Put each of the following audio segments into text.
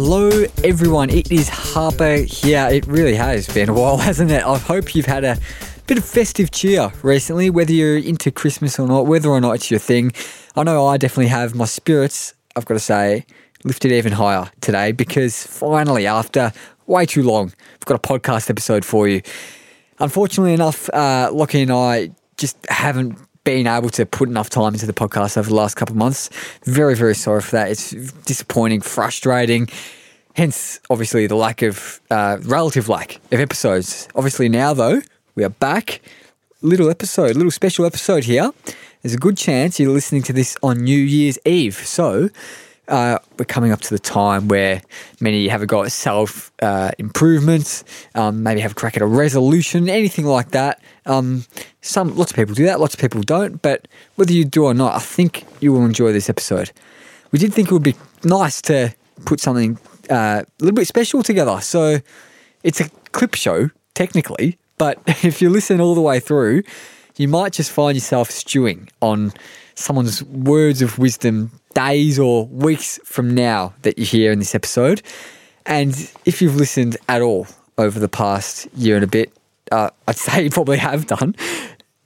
Hello, everyone. It is Harper here. It really has been a while, hasn't it? I hope you've had a bit of festive cheer recently, whether you're into Christmas or not, whether or not it's your thing. I know I definitely have. My spirits, I've got to say, lifted even higher today because finally, after way too long, I've got a podcast episode for you. Unfortunately enough, uh, Lockie and I just haven't been able to put enough time into the podcast over the last couple of months. Very, very sorry for that. It's disappointing, frustrating. Hence, obviously, the lack of, uh, relative lack of episodes. Obviously, now though, we are back. Little episode, little special episode here. There's a good chance you're listening to this on New Year's Eve. So, uh, we're coming up to the time where many have a go at self uh, improvement, um, maybe have a crack at a resolution, anything like that. Um, some lots of people do that, lots of people don't. But whether you do or not, I think you will enjoy this episode. We did think it would be nice to put something uh, a little bit special together. So it's a clip show technically, but if you listen all the way through, you might just find yourself stewing on someone's words of wisdom days or weeks from now that you hear in this episode. And if you've listened at all over the past year and a bit, uh, I'd say you probably have done.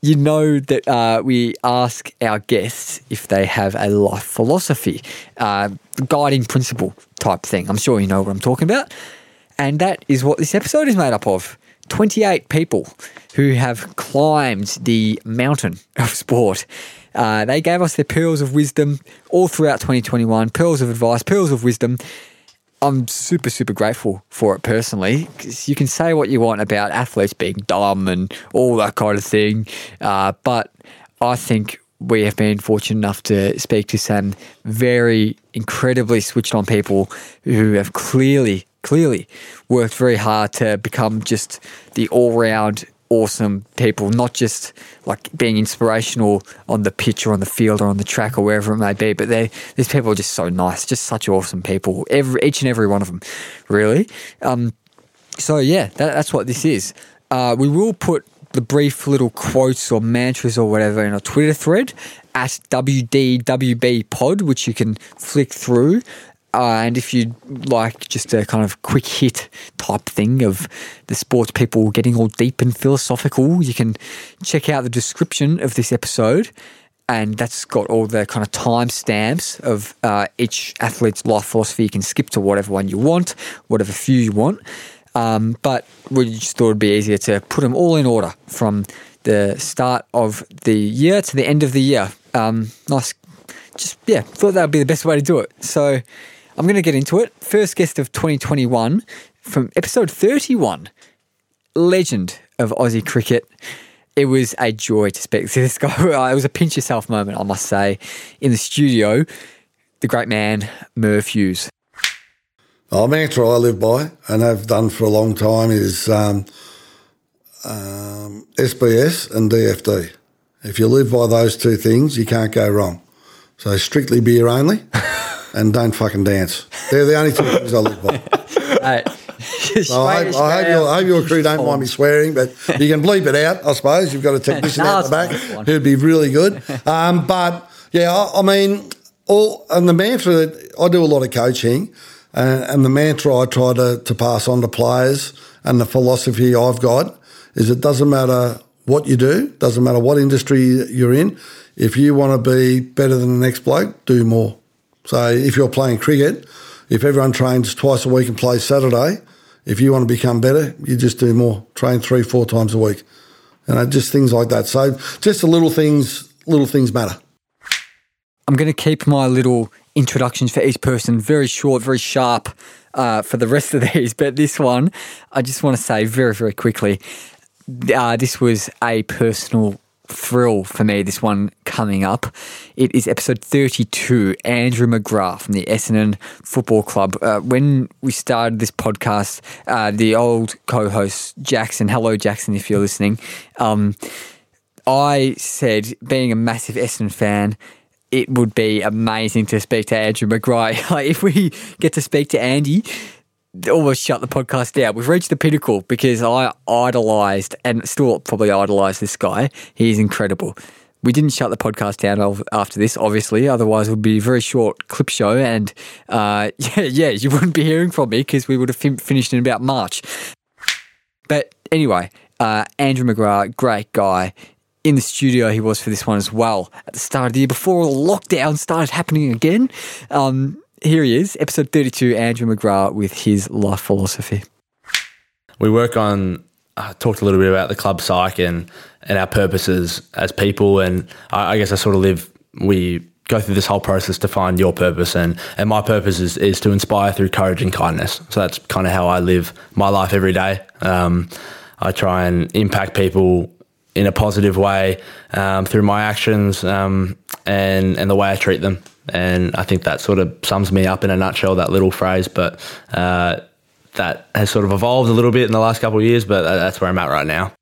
You know that uh, we ask our guests if they have a life philosophy, uh, guiding principle type thing. I'm sure you know what I'm talking about. And that is what this episode is made up of 28 people who have climbed the mountain of sport uh, they gave us their pearls of wisdom all throughout 2021, pearls of advice, pearls of wisdom. I'm super, super grateful for it personally. Cause you can say what you want about athletes being dumb and all that kind of thing, uh, but I think we have been fortunate enough to speak to some very incredibly switched on people who have clearly, clearly worked very hard to become just the all round awesome people, not just like being inspirational on the pitch or on the field or on the track or wherever it may be, but they these people are just so nice, just such awesome people, every each and every one of them, really. Um, so yeah, that, that's what this is. Uh, we will put the brief little quotes or mantras or whatever in a Twitter thread at WDWB Pod, which you can flick through. Uh, and if you'd like just a kind of quick hit type thing of the sports people getting all deep and philosophical, you can check out the description of this episode. And that's got all the kind of timestamps of uh, each athlete's life philosophy. You can skip to whatever one you want, whatever few you want. Um, but we just thought it'd be easier to put them all in order from the start of the year to the end of the year. Um, nice, just yeah, thought that would be the best way to do it. So I'm going to get into it. First guest of 2021 from episode 31, legend of Aussie cricket. It was a joy to speak to this guy. It was a pinch yourself moment, I must say, in the studio. The great man, Merv Hughes. Oh, mantra I live by and have done for a long time is um, um, SBS and DFD. If you live by those two things, you can't go wrong. So strictly beer only. and don't fucking dance. They're the only two things I live by. Hey, So I, hope, I, hope your, I hope your crew don't mind me swearing, but you can bleep it out, I suppose. You've got a technician No, out the back fine, who'd be really good. Um, but yeah, I, I mean, all and the mantra that I do a lot of coaching, uh, and the mantra I try to, to pass on to players and the philosophy I've got is it doesn't matter what you do, doesn't matter what industry you're in. If you want to be better than the next bloke, do more. So if you're playing cricket, if everyone trains twice a week and plays Saturday, if you want to become better, you just do more. Train three, four times a week. You know, just things like that. So just the little things, little things matter. I'm going to keep my little introductions for each person very short, very sharp uh, for the rest of these. But this one, I just want to say very, very quickly uh, this was a personal thrill for me, this one coming up. It is episode 32, Andrew McGrath from the Essendon Football Club. Uh, when we started this podcast, uh, the old co host Jackson, hello Jackson, if you're listening, um, I said, being a massive Essendon fan, it would be amazing to speak to Andrew McGrath. If we get to speak to Andy, almost shut the podcast down. We've reached the pinnacle because I idolised and still probably idolise this guy. He's incredible. We didn't shut the podcast down after this, obviously. Otherwise, it would be a very short clip show, and uh, yeah, yeah, you wouldn't be hearing from me because we would have fin- finished in about March. But anyway, uh, Andrew McGrath, great guy. In the studio, he was for this one as well at the start of the year before the lockdown started happening again. Um, here he is, episode 32, Andrew McGrath with his life philosophy. We work on, uh, talked a little bit about the club psych and, and our purposes as people. And I, I guess I sort of live, we go through this whole process to find your purpose and, and my purpose is, is to inspire through courage and kindness so that's kind of how i live my life every day um, i try and impact people in a positive way um, through my actions um, and, and the way i treat them and I think that sort of sums me up in a nutshell, that little phrase. But uh, that has sort of evolved a little bit in the last couple of years, but that's where I'm at right now.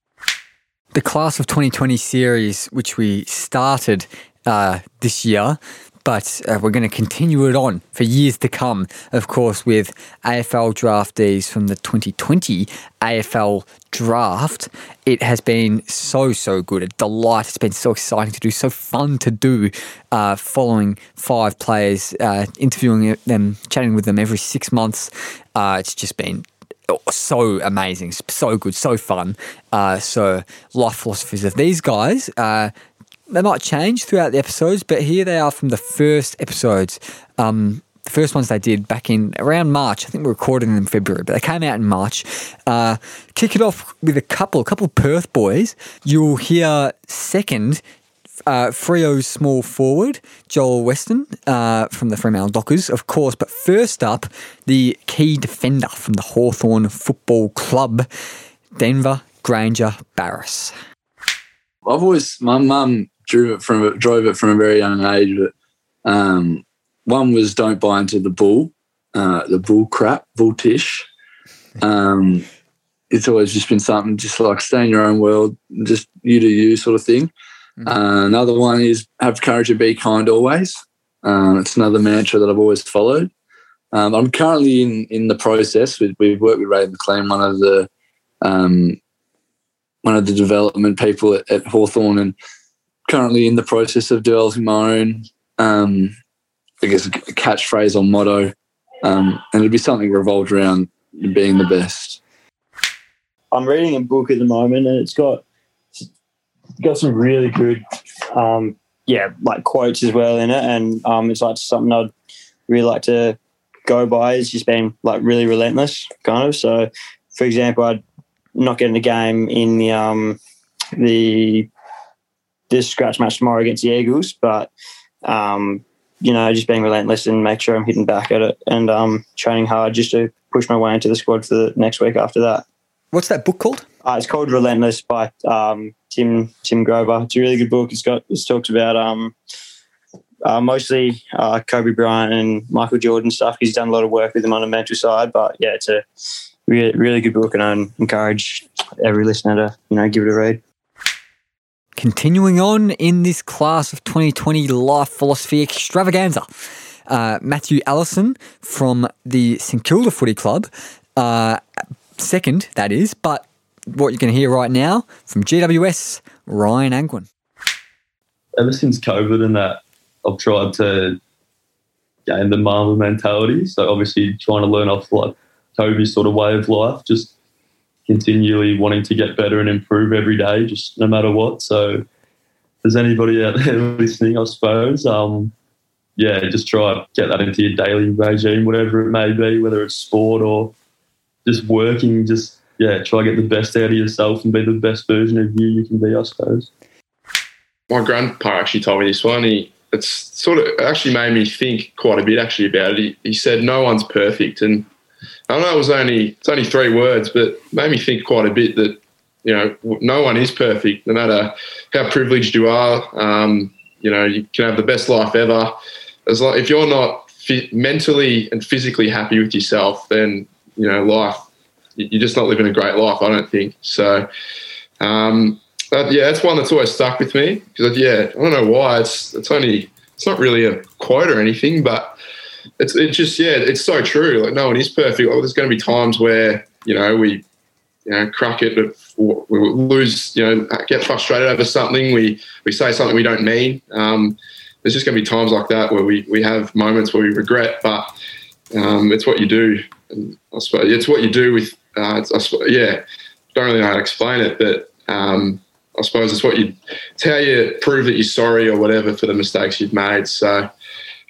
The Class of 2020 series, which we started uh, this year, but uh, we're going to continue it on for years to come, of course, with AFL draftees from the 2020 AFL draft. It has been so, so good. A delight. It's been so exciting to do, so fun to do, uh, following five players, uh, interviewing them, chatting with them every six months. Uh, it's just been so amazing, so good, so fun. Uh, so, life philosophies of these guys uh, they might change throughout the episodes, but here they are from the first episodes. Um, the first ones they did back in around March. I think we recorded them in February, but they came out in March. Uh, kick it off with a couple, a couple of Perth boys. You'll hear second uh, Freo's small forward, Joel Western uh, from the Fremantle Dockers, of course. But first up, the key defender from the Hawthorn Football Club, Denver Granger Barris. I've always, my mum drove it from drove it from a very young age. But um, one was don't buy into the bull, uh, the bull crap, bull tish. Um, it's always just been something just like stay in your own world, just you do you sort of thing. Mm-hmm. Uh, another one is have courage and be kind always. Um, it's another mantra that I've always followed. Um, I'm currently in in the process. With, we've worked with Ray McLean, one of the um, one of the development people at, at Hawthorn, and currently in the process of developing my own, um, I guess, a catchphrase or motto. Um, and it'd be something revolved around being the best. I'm reading a book at the moment, and it's got got some really good, um, yeah, like quotes as well in it, and um, it's like something I'd really like to go by. It's just been like really relentless, kind of. So, for example, I'd not get in a game in the um, the this scratch match tomorrow against the Eagles, but um, you know, just being relentless and make sure I'm hitting back at it and um, training hard just to push my way into the squad for the next week after that. What's that book called? Uh, it's called Relentless by um, Tim Tim Grover. It's a really good book. It's got it's talks about um, uh, mostly uh, Kobe Bryant and Michael Jordan stuff. He's done a lot of work with them on the mental side, but yeah, it's a really really good book, and I encourage every listener to you know give it a read. Continuing on in this class of 2020 life philosophy extravaganza, uh, Matthew Allison from the St Kilda Footy Club, uh, second, that is, but what you can hear right now from GWS, Ryan Angwin. Ever since COVID and that, I've tried to gain the Mamba mentality. So obviously trying to learn off like Kobe's sort of way of life, just continually wanting to get better and improve every day, just no matter what. So, if there's anybody out there listening, I suppose, um, yeah, just try get that into your daily regime, whatever it may be, whether it's sport or just working. Just yeah, try to get the best out of yourself and be the best version of you you can be, I suppose. My grandpa actually told me this one. He it's sort of actually made me think quite a bit actually about it. He, he said no one's perfect, and I know it was only it's only three words, but made me think quite a bit that you know no one is perfect, no matter how privileged you are. Um, you know, you can have the best life ever. As long, if you're not mentally and physically happy with yourself, then you know life you're just not living a great life. I don't think so. Um, but yeah, that's one that's always stuck with me because yeah, I don't know why. It's it's only it's not really a quote or anything, but it's it's just yeah, it's so true. Like no one is perfect. Like, there's going to be times where you know we you know crack it at we lose, you know, get frustrated over something. We we say something we don't mean. Um, there's just going to be times like that where we we have moments where we regret, but um, it's what you do. And I suppose it's what you do with. Uh, I suppose, yeah, don't really know how to explain it, but um, I suppose it's what you. It's how you prove that you're sorry or whatever for the mistakes you've made. So.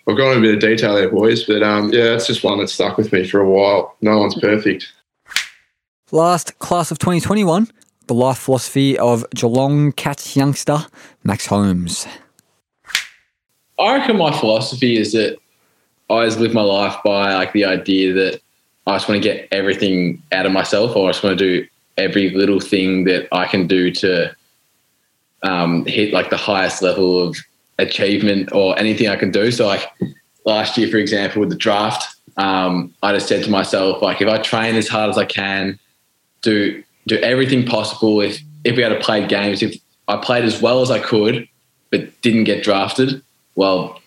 I've gone into a bit of detail there, boys, but um, yeah, it's just one that stuck with me for a while. No one's perfect. Last class of 2021, the life philosophy of Geelong Cats youngster Max Holmes. I reckon my philosophy is that I always live my life by like the idea that I just want to get everything out of myself, or I just want to do every little thing that I can do to um, hit like the highest level of achievement or anything I can do. So like last year, for example, with the draft, um, I just said to myself, like if I train as hard as I can, do do everything possible. If if we had to play games, if I played as well as I could, but didn't get drafted, well,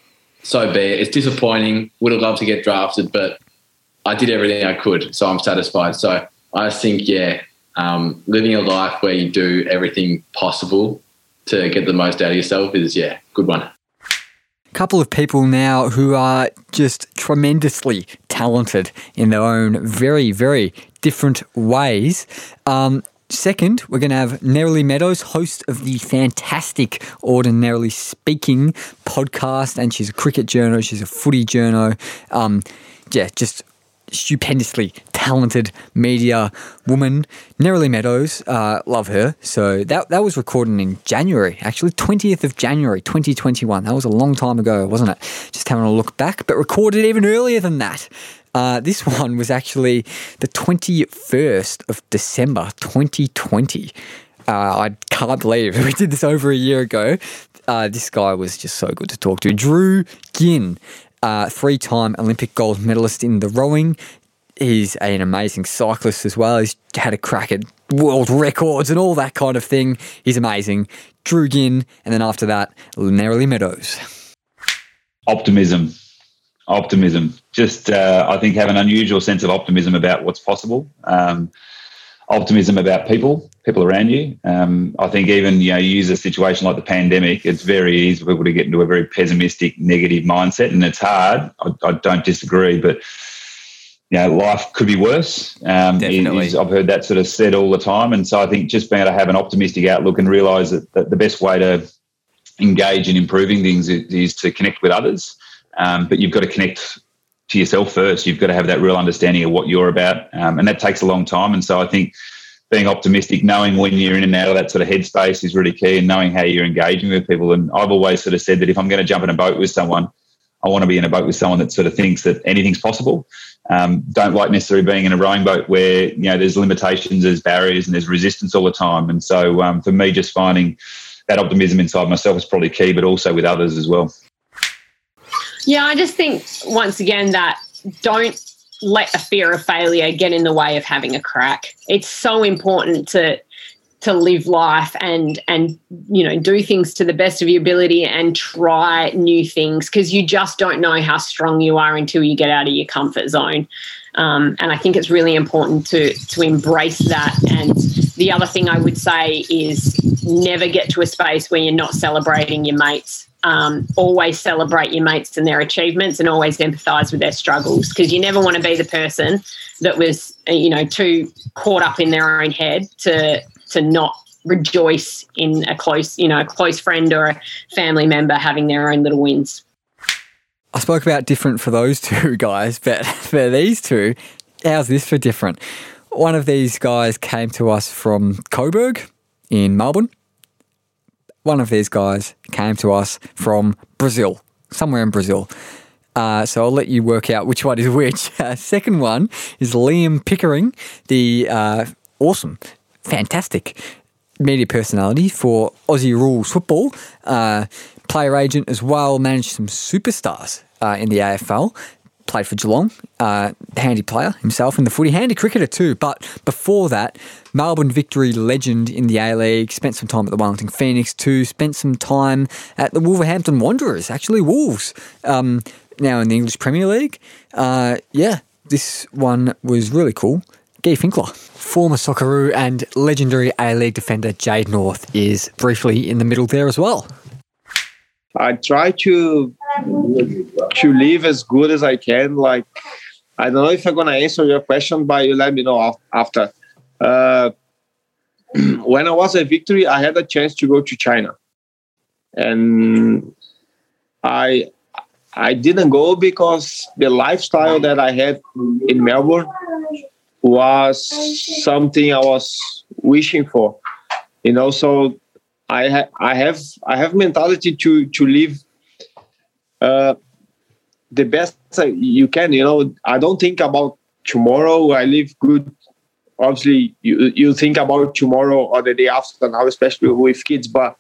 so be it. It's disappointing. Would have loved to get drafted, but I did everything I could, so I'm satisfied. So I think, yeah, um, living a life where you do everything possible to get the most out of yourself is, yeah, good one. Couple of people now who are just tremendously talented in their own very, very different ways. Um, Second, we're going to have Neroli Meadows, host of the fantastic Ordinarily Speaking podcast, and she's a cricket journo, she's a footy journo. Um, yeah, just stupendously talented media woman. Neroli Meadows, uh, love her. So that that was recorded in January, actually, 20th of January, 2021. That was a long time ago, wasn't it? Just having a look back, but recorded even earlier than that. Uh, this one was actually the 21st of December 2020. Uh, I can't believe we did this over a year ago. Uh, this guy was just so good to talk to. Drew Ginn, uh, three time Olympic gold medalist in the rowing. He's an amazing cyclist as well. He's had a crack at world records and all that kind of thing. He's amazing. Drew Ginn, and then after that, Neroli Meadows. Optimism optimism. Just, uh, I think, have an unusual sense of optimism about what's possible. Um, optimism about people, people around you. Um, I think even you know, you use a situation like the pandemic, it's very easy for people to get into a very pessimistic, negative mindset, and it's hard. I, I don't disagree, but you know, life could be worse. Um, Definitely. I've heard that sort of said all the time, and so I think just being able to have an optimistic outlook and realise that, that the best way to engage in improving things is, is to connect with others. Um, but you've got to connect to yourself first. You've got to have that real understanding of what you're about, um, and that takes a long time. And so I think being optimistic, knowing when you're in and out of that sort of headspace is really key, and knowing how you're engaging with people. And I've always sort of said that if I'm going to jump in a boat with someone, I want to be in a boat with someone that sort of thinks that anything's possible. Um, don't like necessarily being in a rowing boat where you know there's limitations, there's barriers, and there's resistance all the time. And so um, for me, just finding that optimism inside myself is probably key, but also with others as well. Yeah, I just think once again that don't let a fear of failure get in the way of having a crack. It's so important to to live life and and you know do things to the best of your ability and try new things because you just don't know how strong you are until you get out of your comfort zone. Um, and I think it's really important to to embrace that. And the other thing I would say is never get to a space where you're not celebrating your mates um, always celebrate your mates and their achievements and always empathize with their struggles because you never want to be the person that was you know too caught up in their own head to to not rejoice in a close you know a close friend or a family member having their own little wins I spoke about different for those two guys, but for these two, how's this for different? One of these guys came to us from Coburg in Melbourne one of these guys came to us from Brazil, somewhere in Brazil. Uh, so I'll let you work out which one is which. Uh, second one is Liam Pickering, the uh, awesome, fantastic media personality for Aussie Rules Football, uh, player agent as well, managed some superstars uh, in the AFL played for Geelong, uh, handy player himself in the footy, handy cricketer too. But before that, Melbourne victory legend in the A League, spent some time at the Wellington Phoenix too, spent some time at the Wolverhampton Wanderers, actually Wolves, um, now in the English Premier League. Uh, yeah, this one was really cool. Gui Finkler. Former Socceroo and legendary A League defender Jade North is briefly in the middle there as well. I try to to live as good as I can. Like I don't know if I'm gonna answer your question, but you let me know after. Uh, when I was at Victory, I had a chance to go to China, and I I didn't go because the lifestyle that I had in Melbourne was something I was wishing for. You know, so I ha- I have I have mentality to to live uh, the best you can. You know, I don't think about tomorrow. I live good. Obviously, you you think about tomorrow or the day after now, especially with kids, but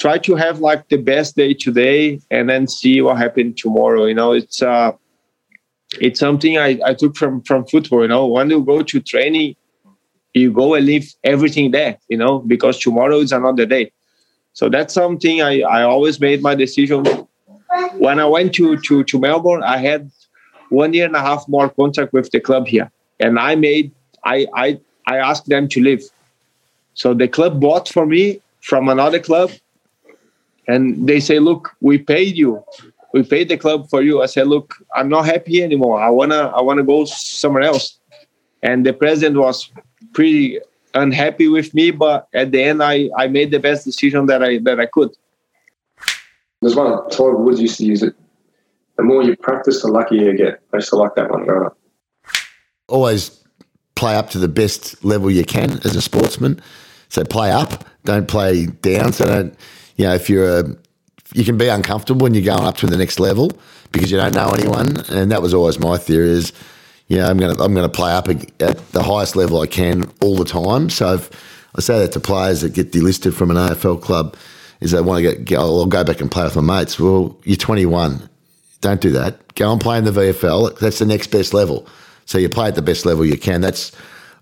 try to have like the best day today and then see what happened tomorrow you know it's uh it's something I, I took from from football you know when you go to training you go and leave everything there you know because tomorrow is another day so that's something i i always made my decision when i went to to to melbourne i had one year and a half more contract with the club here and i made i i i asked them to leave so the club bought for me from another club and they say, "Look, we paid you, we paid the club for you." I said, "Look, I'm not happy anymore. I wanna, I wanna go somewhere else." And the president was pretty unhappy with me, but at the end, I, I made the best decision that I that I could. There's one Tiger Woods used to use it. The more you practice, the luckier you get. I used to like that one growing up. Always play up to the best level you can as a sportsman. So play up, don't play down. So don't you know, if you're a, you can be uncomfortable when you're going up to the next level because you don't know anyone. And that was always my theory is, you know, I'm going to, I'm going to play up at the highest level I can all the time. So if, I say that to players that get delisted from an AFL club is they want to get, go, I'll go back and play with my mates. Well, you're 21. Don't do that. Go and play in the VFL. That's the next best level. So you play at the best level you can. That's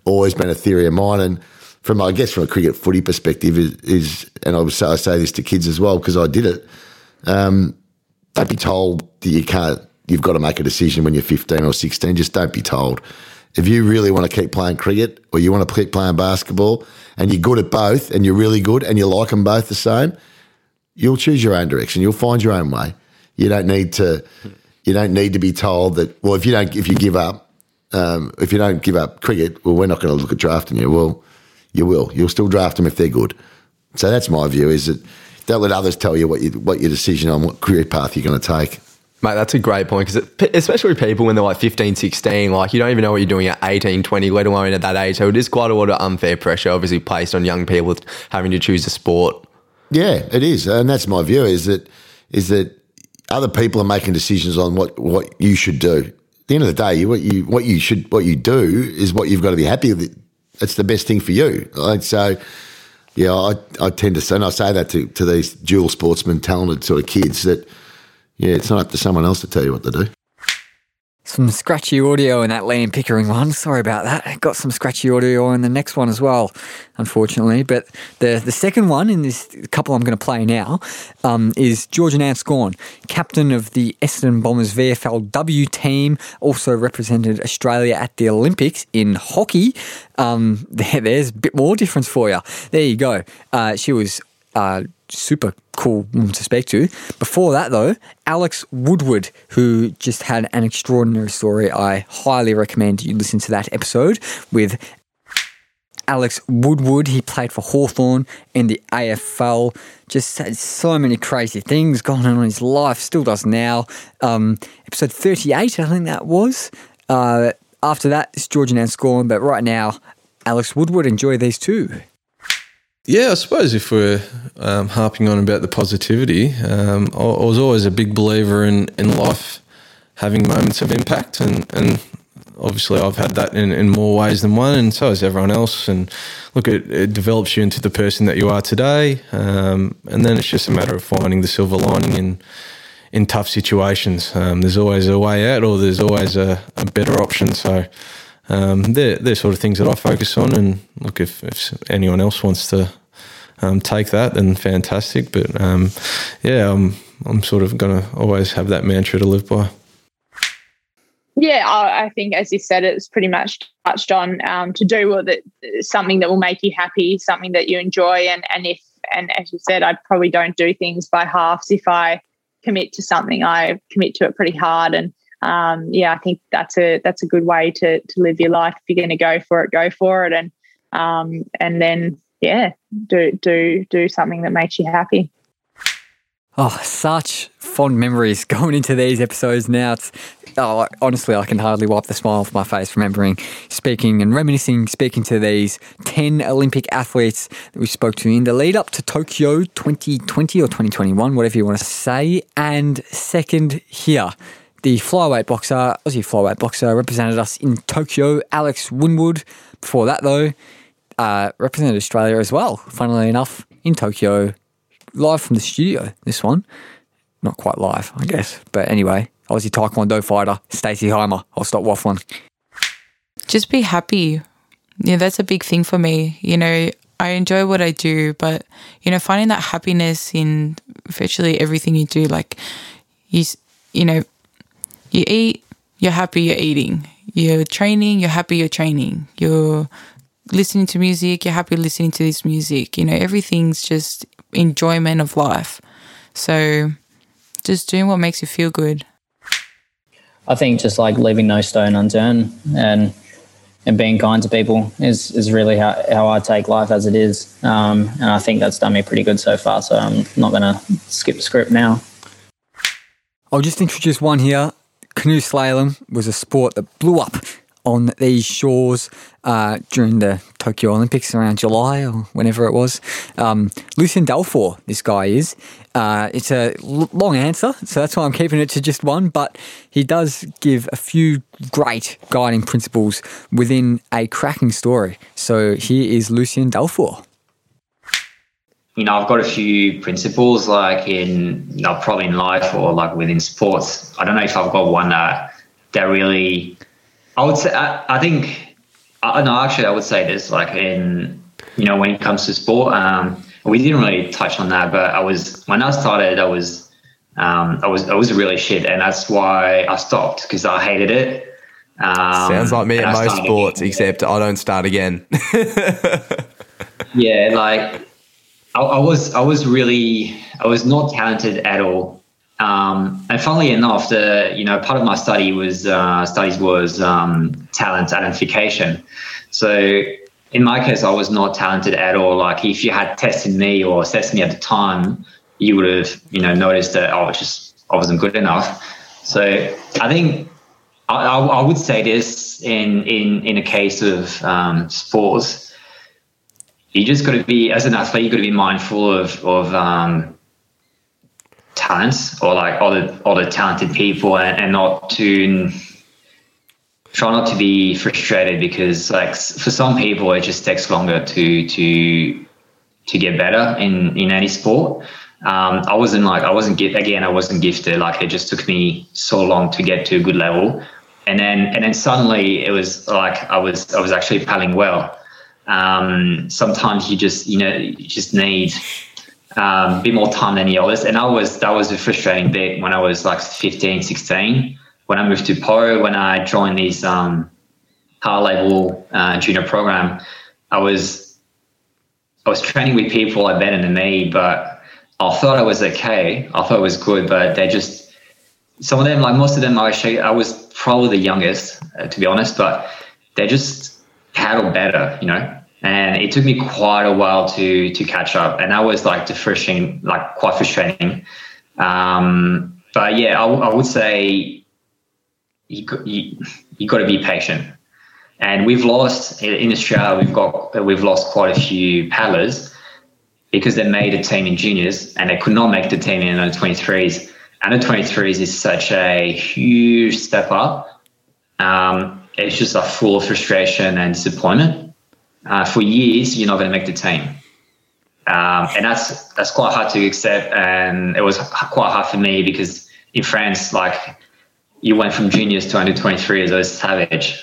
always been a theory of mine. And from I guess from a cricket footy perspective is, is and I say, I say this to kids as well because I did it. Um, don't be told that you can't. You've got to make a decision when you're 15 or 16. Just don't be told. If you really want to keep playing cricket or you want to keep playing basketball and you're good at both and you're really good and you like them both the same, you'll choose your own direction. You'll find your own way. You don't need to. You don't need to be told that. Well, if you don't, if you give up, um, if you don't give up cricket, well, we're not going to look at drafting you. Well, you will. You'll still draft them if they're good. So that's my view: is that don't let others tell you what you, what your decision on what career path you're going to take. Mate, that's a great point because especially people when they're like 15, 16, like you don't even know what you're doing at 18, 20, let alone at that age. So it is quite a lot of unfair pressure obviously placed on young people having to choose a sport. Yeah, it is. And that's my view is that is that other people are making decisions on what, what you should do. At the end of the day, what you what you should what you do is what you've got to be happy with it's the best thing for you. Like, so, yeah, I, I tend to say, and I say that to, to these dual sportsmen, talented sort of kids that, yeah, it's not up to someone else to tell you what to do. Some scratchy audio in that Liam Pickering one. Sorry about that. Got some scratchy audio in the next one as well, unfortunately. But the the second one in this couple I'm going to play now um, is Georgie Nanscawen, captain of the Essendon Bombers VFLW team, also represented Australia at the Olympics in hockey. Um, there, there's a bit more difference for you. There you go. Uh, she was uh, super cool woman to speak to. Before that, though, Alex Woodward, who just had an extraordinary story. I highly recommend you listen to that episode with Alex Woodward. He played for Hawthorn in the AFL. Just had so many crazy things going on in his life, still does now. Um, episode 38, I think that was. Uh, after that, it's Georgie Nanscawen, but right now, Alex Woodward. Enjoy these two. Yeah, I suppose if we're um, harping on about the positivity, um, I, was always a big believer in, in life having moments of impact, and, and obviously I've had that in, in more ways than one, and so has everyone else. And look, it, it develops you into the person that you are today, um, and then it's just a matter of finding the silver lining in in tough situations. Um, there's always a way out, or there's always a, a better option. So um, they're, they're sort of things that I focus on. And look, if, if anyone else wants to um, take that, then fantastic. But um, yeah, I'm, I'm sort of going to always have that mantra to live by. yeah, I, think as you said, it's pretty much touched on um, to do with it, something that will make you happy, something that you enjoy, and and if and as you said, I probably don't do things by halves. If I commit to something, I commit to it pretty hard, and um, yeah, I think that's a that's a good way to to live your life. If you're going to go for it, go for it, and um, and then yeah, do do do something that makes you happy. Oh, such fond memories going into these episodes now. It's oh, honestly, I can hardly wipe the smile off my face remembering speaking and reminiscing, speaking to these 10 Olympic athletes that we spoke to in the lead up to Tokyo 2020 or 2021, whatever you want to say. And second here, the flyweight boxer, Aussie flyweight boxer, represented us in Tokyo, Alex Winwood. Before that, though, uh, represented Australia as well, funnily enough, in Tokyo live from the studio, this one. Not quite live, I guess. But anyway, Aussie Taekwondo fighter, Stacey Hymer. I'll stop waffling. Just be happy. Yeah, that's a big thing for me. You know, I enjoy what I do, but, you know, finding that happiness in virtually everything you do, like, you, you know, you eat, you're happy you're eating. You're training, you're happy you're training. You're listening to music, you're happy listening to this music. You know, everything's just enjoyment of life. So just doing what makes you feel good. I think just like leaving no stone unturned and and being kind to people is is really how, how I take life as it is. Um, and I think that's done me pretty good so far. So I'm not going to skip the script now. I'll just introduce one here. Canoe slalom was a sport that blew up on these shores uh, during the Tokyo Olympics around July or whenever it was. Um, Lucien Delfour, this guy is. Uh, it's a l- long answer, so that's why I'm keeping it to just one, but he does give a few great guiding principles within a cracking story. So here is Lucien Delfour. You know, I've got a few principles like in, you know, probably in life or like within sports. I don't know if I've got one that, that really I would say I, I think I no actually I would say this like in you know when it comes to sport um, we didn't really touch on that but I was when I started I was um, I was I was really shit and that's why I stopped because I hated it. Um, Sounds like me at most sports again. except I don't start again. yeah, like I, I was I was really I was not talented at all um, and funnily enough, the you know part of my study was uh, studies was um, talent identification. So in my case, I was not talented at all. Like if you had tested me or assessed me at the time, you would have you know noticed that I was just I wasn't good enough. So I think I, I would say this in in in a case of um, sports. You just got to be as an athlete. You got to be mindful of of um, talents or like all the talented people and, and not to try not to be frustrated because like for some people it just takes longer to to to get better in in any sport. Um, I wasn't like I wasn't again I wasn't gifted. Like it just took me so long to get to a good level. And then and then suddenly it was like I was I was actually paddling well. Um, sometimes you just you know you just need um, bit more time than the others. And I was that was a frustrating bit when I was like 15, 16. When I moved to Pau, when I joined this um, high level uh, junior program, I was I was training with people like better than me, but I thought I was okay. I thought it was good, but they just some of them, like most of them, I actually I was probably the youngest, uh, to be honest, but they just paddle better, you know and it took me quite a while to to catch up. And that was like frustrating like quite frustrating. Um, but yeah I, w- I would say you, you, you got to be patient. And we've lost in australia we've got we've lost quite a few paddlers because they made a team in juniors and they could not make the team in under 23s under 23s is such a huge step up. Um, it's just a full of frustration and disappointment uh, for years, you're not going to make the team. Um, and that's that's quite hard to accept, and it was quite hard for me because in France, like you went from juniors to under 23 as a savage.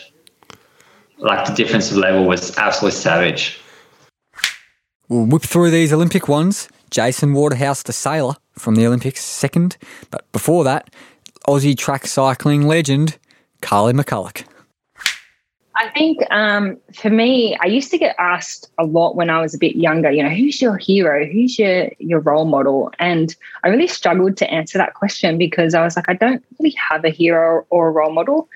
Like the difference of level was absolutely savage. We'll whip through these Olympic ones. Jason Waterhouse, the sailor from the Olympics, second. But before that, Aussie track cycling legend Kaarle McCulloch. I think um, for me, I used to get asked a lot when I was a bit younger. You know, who's your hero? Who's your your role model? And I really struggled to answer that question because I was like, I don't really have a hero or a role model.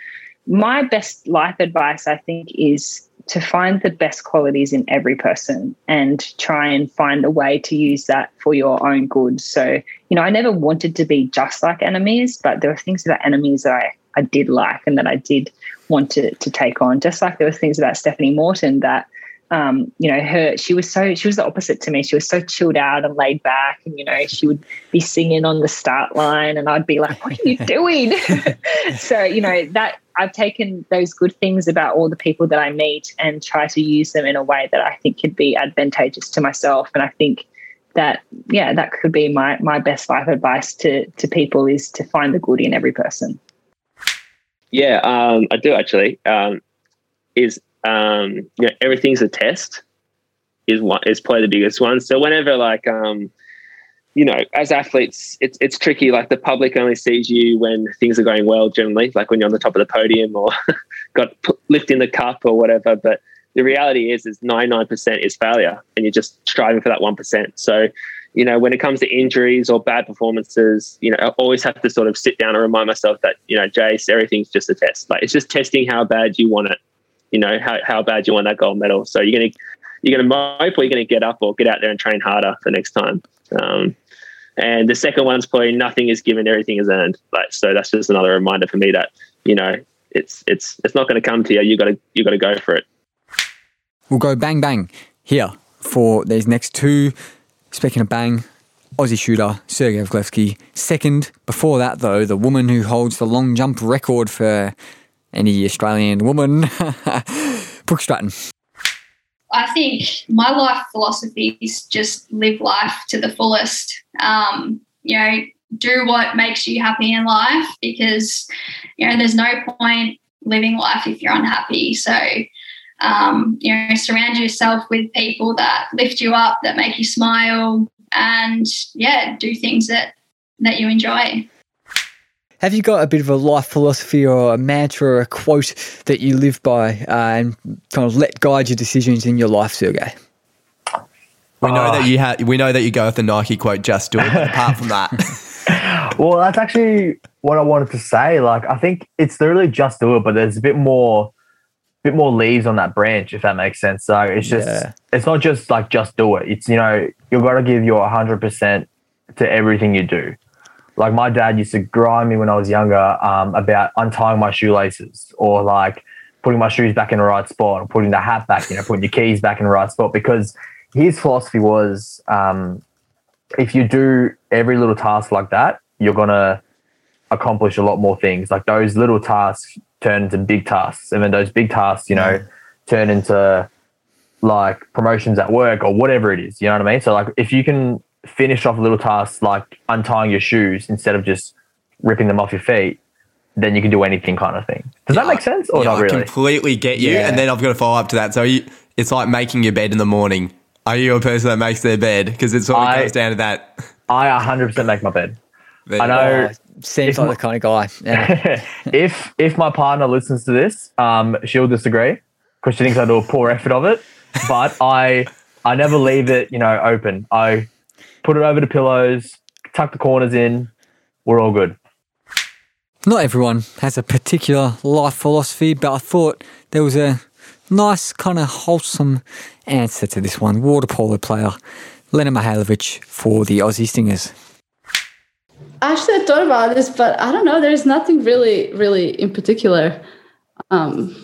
My best life advice, I think, is to find the best qualities in every person and try and find a way to use that for your own good. So, you know, I never wanted to be just like Anna Meares, but there were things about Anna Meares that I, I did like and that I did want to, to take on. Just like there were things about Stephanie Morton that um, you know, her, she was so, she was the opposite to me. She was so chilled out and laid back. And, you know, she would be singing on the start line and I'd be like, what are you doing? so, you know, that I've taken those good things about all the people that I meet and try to use them in a way that I think could be advantageous to myself. And I think that, yeah, that could be my, my best life advice to, to people is to find the good in every person. Yeah, um, I do actually. Um, is um, you know, everything's a test is one is probably the biggest one. So whenever like um, you know, as athletes, it's it's tricky. Like the public only sees you when things are going well. Generally, like when you're on the top of the podium or got lifting the cup or whatever. But the reality is, is 99% is failure, and you're just striving for that one percent. So, you know, when it comes to injuries or bad performances, you know, I always have to sort of sit down and remind myself that you know, Jace, everything's just a test. Like it's just testing how bad you want it you know how, how bad you want that gold medal. So you're gonna you're gonna mope or you're gonna get up or get out there and train harder for next time. Um, and the second one's probably nothing is given, everything is earned. Like so, that's just another reminder for me that you know it's it's it's not going to come to you. You got to you got to go for it. We'll go bang bang here for these next two. Speaking of bang, Aussie shooter Sergei Evglevski. Second, before that though, the woman who holds the long jump record for any Australian woman, Brooke Stratton. I think my life philosophy is just live life to the fullest. Um, you know, do what makes you happy in life because, you know, there's no point living life if you're unhappy. So, um, you know, surround yourself with people that lift you up, that make you smile, and yeah, do things that that you enjoy. Have you got a bit of a life philosophy or a mantra or a quote that you live by uh, and kind of let guide your decisions in your life, Sergey? We know that you ha- we know that you go with the Nike quote, "Just do it." But apart from that, well, that's actually what I wanted to say. Like, I think it's literally just do it, but there's a bit more, bit more leaves on that branch, if that makes sense. So it's just, Yeah. it's not just like just do it. It's you know you've got to give your 100 percent to everything you do. Like my dad used to grind me when I was younger um, about untying my shoelaces or like putting my shoes back in the right spot or putting the hat back, you know, putting your keys back in the right spot because his philosophy was um, if you do every little task like that, you're gonna accomplish a lot more things. Like those little tasks turn into big tasks, and then those big tasks, you know, turn into like promotions at work or whatever it is. You know what I mean? So like if you can finish off little tasks like untying your shoes instead of just ripping them off your feet, then you can do anything kind of thing. Does that make sense or yeah, not I completely get you. Yeah. And then I've got to follow up to that. So you, it's like making your bed in the morning. Are you a person that makes their bed? Because it sort of I- goes down to that. I 100% make my bed. I know. Seems like my- the kind of guy. Yeah. if if my partner listens to this, um, she'll disagree because she thinks I do a poor effort of it. But I I never leave it, you know, open. I put it over the pillows, tuck the corners in. We're all good. Not everyone has a particular life philosophy, but I thought there was a nice, kind of wholesome answer to this one. Water polo player Lena Mihailovic for the Aussie Stingers. Actually, I thought about this, but I don't know. There's nothing really, really in particular. Um,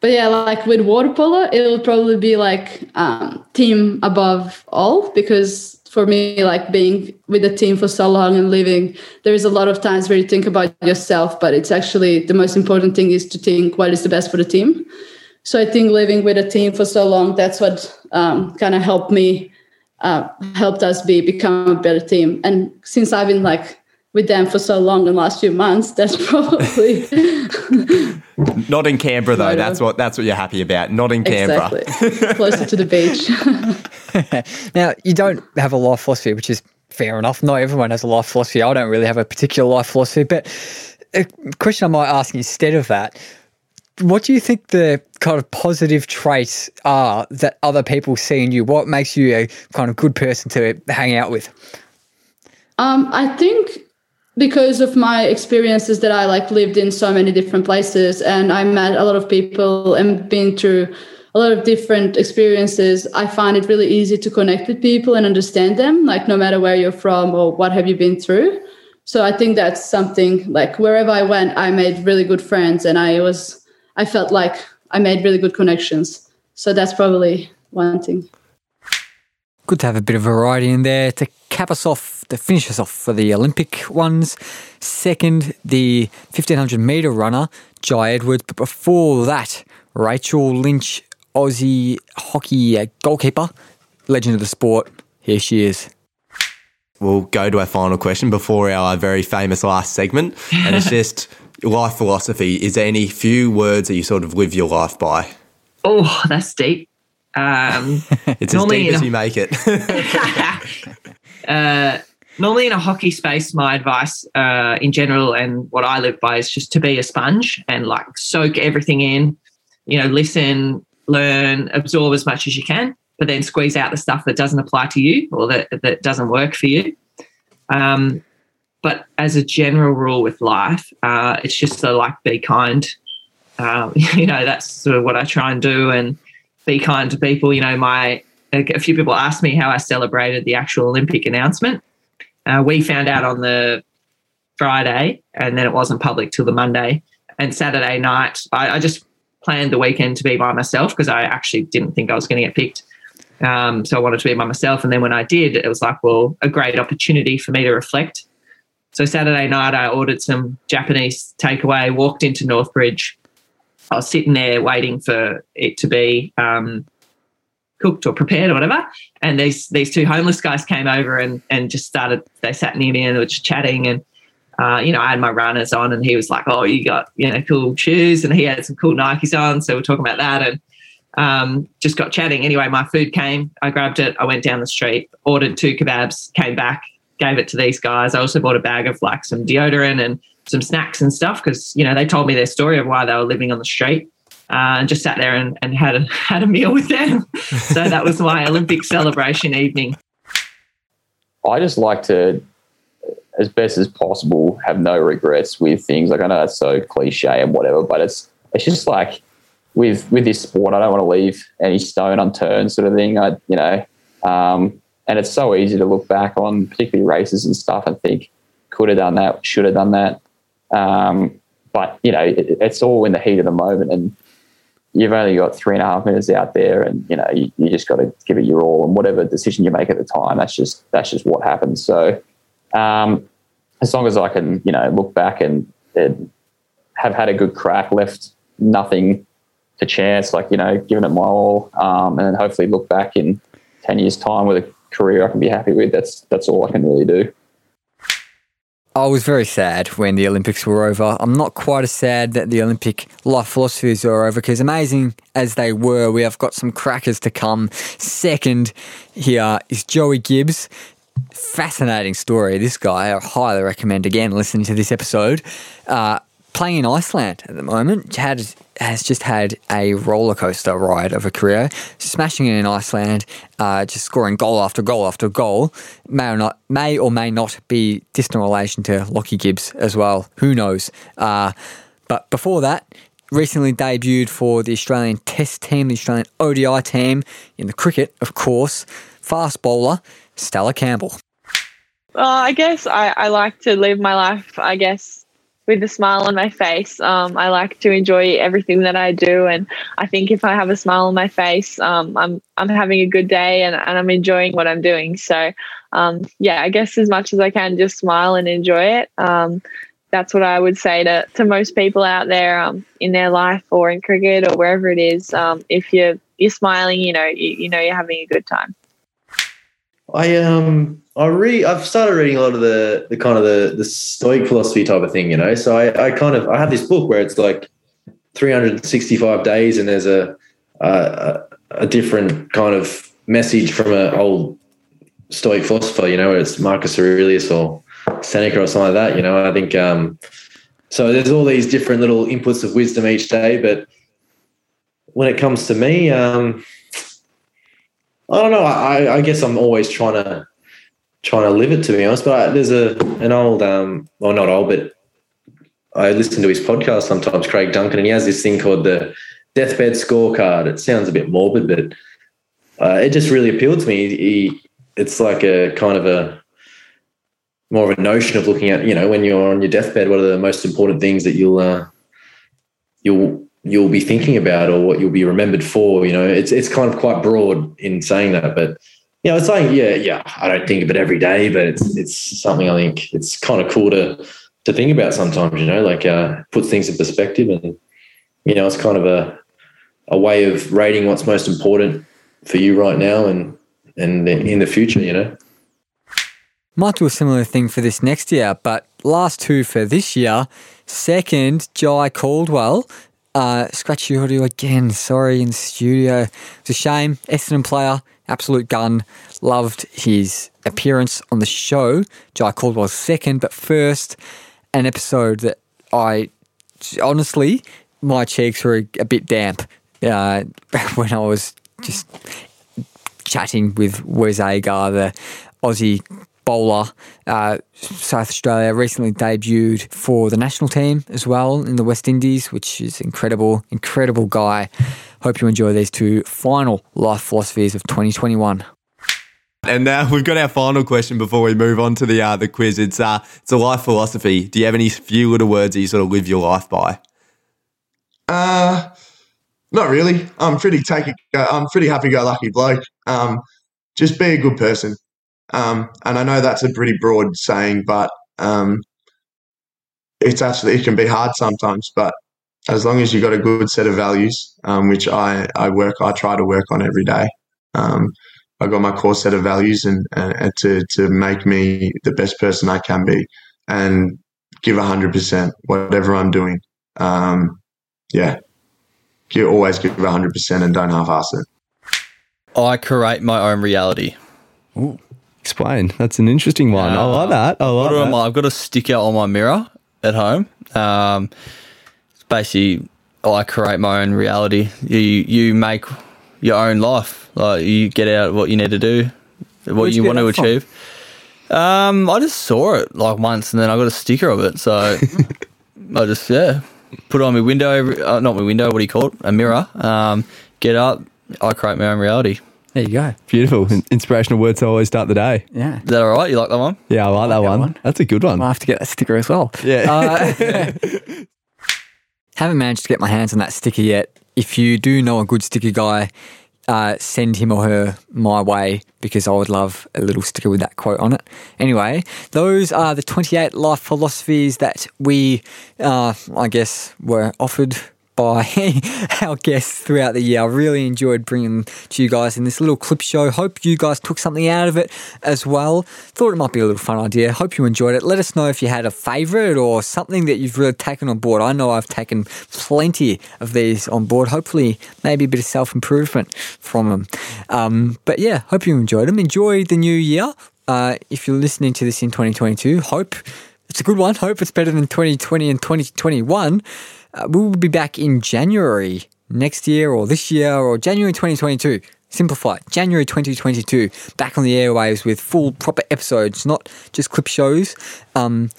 but yeah, like with water polo, it'll probably be like um, team above all because for me, like being with a team for so long and living, there is a lot of times where you think about yourself, but it's actually the most important thing is to think what is the best for the team. So I think living with a team for so long, that's what um, kind of helped me uh, helped us be become a better team. And since I've been like with them for so long in the last few months, that's probably Not in Canberra though. That's what that's what you're happy about. Not in Canberra. exactly closer to the beach. Now, you don't have a life philosophy, which is fair enough. Not everyone has a life philosophy. I don't really have a particular life philosophy, but a question I might ask instead of that. What do you think the kind of positive traits are that other people see in you? What makes you a kind of good person to hang out with? Um, I think because of my experiences that I like lived in so many different places and I met a lot of people and been through a lot of different experiences, I find it really easy to connect with people and understand them, like no matter where you're from or what have you been through. So I think that's something like wherever I went, I made really good friends and I was I felt like I made really good connections. So that's probably one thing. Good to have a bit of variety in there to cap us off, to finish us off for the Olympic ones. Second, the 1500 metre runner, Jye Edwards. But before that, Rachel Lynch, Aussie hockey uh, goalkeeper, legend of the sport. Here she is. We'll go to our final question before our very famous last segment. And it's just life philosophy. Is there any few words that you sort of live your life by? Oh, that's deep. Um, It's as deep as a- you make it. uh, normally in a hockey space, my advice uh, in general and what I live by is just to be a sponge and like soak everything in, you know, listen, learn, absorb as much as you can, but then squeeze out the stuff that doesn't apply to you or that, that doesn't work for you. Um, but as a general rule with life, uh, it's just to like be kind. Um, you know, that's sort of what I try and do and be kind to people. You know, my a few people asked me how I celebrated the actual Olympic announcement. Uh, we found out on the Friday, and then it wasn't public till the Monday. And Saturday night, I, I just planned the weekend to be by myself because I actually didn't think I was going to get picked. Um, so I wanted to be by myself. And then when I did, it was like, well, a great opportunity for me to reflect. So Saturday night, I ordered some Japanese takeaway, walked into Northbridge. I was sitting there waiting for it to be um, cooked or prepared or whatever. And these these two homeless guys came over and and just started. They sat near me and were just chatting. And uh, you know, I had my runners on, and he was like, "Oh, you got you know cool shoes," and he had some cool Nikes on. So we're talking about that and. Um, just got chatting. Anyway, my food came. I grabbed it. I went down the street, ordered two kebabs, came back, gave it to these guys. I also bought a bag of like some deodorant and some snacks and stuff because you know they told me their story of why they were living on the street. Uh, and just sat there and, and had a had a meal with them. so that was my Olympic celebration evening. I just like to, as best as possible, have no regrets with things. Like I know that's so cliche and whatever, but it's it's just like with with this sport, I don't want to leave any stone unturned, sort of thing. I you know, um, and it's so easy to look back on particularly races and stuff and think could have done that, should have done that. Um, but you know, it, it's all in the heat of the moment, and you've only got three and a half minutes out there, and you know, you, you just got to give it your all. And whatever decision you make at the time, that's just that's just what happens. So, um, as long as I can, you know, look back and, and have had a good crack, left nothing to chance, like you know, given it my all, um, and then hopefully look back in ten years' time with a career I can be happy with. That's that's all I can really do. I was very sad when the Olympics were over. I'm not quite as sad that the Olympic life philosophies are over because, amazing as they were, we have got some crackers to come. Second here is Joey Gibbs. Fascinating story. This guy, I highly recommend again listening to this episode. Uh, playing in Iceland at the moment, Chad has just had a roller coaster ride of a career, smashing it in Iceland, uh, just scoring goal after goal after goal. May or not, may or may not be distant relation to Lockie Gibbs as well. Who knows? Uh, but before that, recently debuted for the Australian Test team, the Australian ODI team in the cricket, of course. Fast bowler Stella Campbell. Well, I guess I, I like to live my life, I guess, with a smile on my face. Um, I like to enjoy everything that I do. And I think if I have a smile on my face, um, I'm, I'm having a good day and, and I'm enjoying what I'm doing. So, um, yeah, I guess as much as I can, just smile and enjoy it. Um, that's what I would say to, to most people out there um, in their life or in cricket or wherever it is. Um, if you're, you're smiling, you know, you, you know, you're having a good time. I um I read I've started reading a lot of the the kind of the the stoic philosophy type of thing, you know. So I, I kind of I have this book where it's like 365 days and there's a a, a different kind of message from an old stoic philosopher, you know, whether it's Marcus Aurelius or Seneca or something like that, you know. I think um So there's all these different little inputs of wisdom each day. But when it comes to me, um, I don't know. I, I guess I'm always trying to trying to live it to be honest. But there's a an old, um, well, not old, but I listen to his podcast sometimes, Craig Duncan, and he has this thing called the deathbed scorecard. It sounds a bit morbid, but uh, it just really appealed to me. He, it's like a kind of a more of a notion of looking at, you know, when you're on your deathbed, what are the most important things that you'll uh, you'll you'll be thinking about or what you'll be remembered for. You know, it's it's kind of quite broad in saying that, but you know, it's like yeah, yeah. I don't think of it every day, but it's it's something I think it's kind of cool to to think about sometimes. You know, like uh, puts things in perspective, and you know, it's kind of a a way of rating what's most important for you right now and and in the future. You know. Might do a similar thing for this next year, but last two for this year. Second, Jye Caldwell. Uh, scratch audio again. Sorry, in studio. It's a shame. Essendon player, absolute gun. Loved his appearance on the show. Jye Caldwell's second, but first, an episode that I honestly, my cheeks were a bit damp uh, when I was just chatting with Wes Agar, the Aussie bowler. Uh, South Australia recently debuted for the national team as well in the West Indies, which is incredible, incredible guy. Hope you enjoy these two final life philosophies of 2021. And now we've got our final question before we move on to the uh, the quiz. It's uh, it's a life philosophy. Do you have any few little words that you sort of live your life by? Uh, not really. I'm pretty take it. I'm pretty happy go lucky bloke. Um, just be a good person. Um, and I know that's a pretty broad saying, but um, it's actually it can be hard sometimes. But as long as you've got a good set of values, um, which I I work, I try to work on every day. Um, I got my core set of values, and, and to to make me the best person I can be, and give hundred percent whatever I'm doing. Um, yeah, you always give hundred percent and don't half-ass it. I create my own reality. Ooh. Explain. That's an interesting one. I like that. I like that. I've got a sticker on my mirror at home. Um, it's basically, I create my own reality. You you make your own life. Like you get out what you need to do, what Where'd you, you want to from? achieve. Um, I just saw it like once, and then I got a sticker of it. So I just yeah, put it on my window. Uh, not my window. What do you call it? A mirror. Um, get up. I create my own reality. There you go. Beautiful. In- Inspirational words to always start the day. Yeah. Is that all right? You like that one? Yeah, I like, that, one. That's a good one. I'll have to get that sticker as well. Yeah. Uh, haven't managed to get my hands on that sticker yet. If you do know a good sticker guy, uh, send him or her my way because I would love a little sticker with that quote on it. Anyway, those are the 28 life philosophies that we, uh, I guess, were offered by our guests throughout the year. I really enjoyed bringing to you guys in this little clip show. Hope you guys took something out of it as well. Thought it might be a little fun idea. Hope you enjoyed it. Let us know if you had a favourite or something that you've really taken on board. I know I've taken plenty of these on board. Hopefully, maybe a bit of self improvement from them. Um, but yeah, hope you enjoyed them. Enjoy the new year. Uh, if you're listening to this in 2022, hope it's a good one. Hope it's better than 2020 and 2021. Uh, we will be back in January next year or this year or January 2022. Simplify. January 2022. Back on the airwaves with full proper episodes, not just clip shows. Um,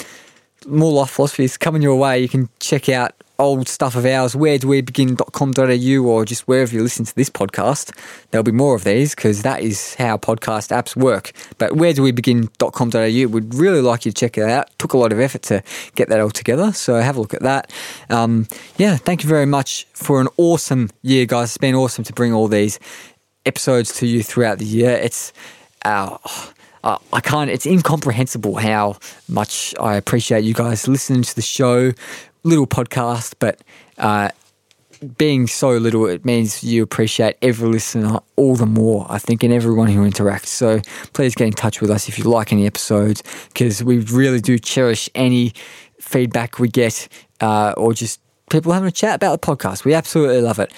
more life philosophies coming your way. You can check out old stuff of ours, where do we begin.com.au or just wherever you listen to this podcast. There'll be more of these because that is how podcast apps work. But where do we begin.com.au we'd really like you to check it out. Took a lot of effort to get that all together. So have a look at that. Um, yeah, thank you very much for an awesome year, guys. It's been awesome to bring all these episodes to you throughout the year. It's uh, uh, I can't. It's incomprehensible how much I appreciate you guys listening to the show. Little podcast, but uh, being so little, it means you appreciate every listener all the more. I think, and everyone who interacts. So please get in touch with us if you like any episodes, because we really do cherish any feedback we get, uh, or just people having a chat about the podcast. We absolutely love it.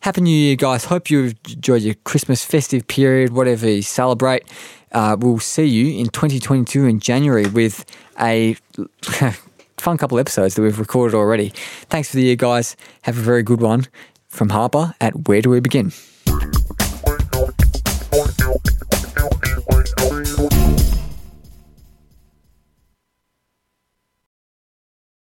Happy New Year, guys. Hope you enjoyed your Christmas festive period, whatever you celebrate. Uh, we'll see you in 2022 in January with a fun couple episodes that we've recorded already. Thanks for the year, guys. Have a very good one. From Harper at Where Do We Begin?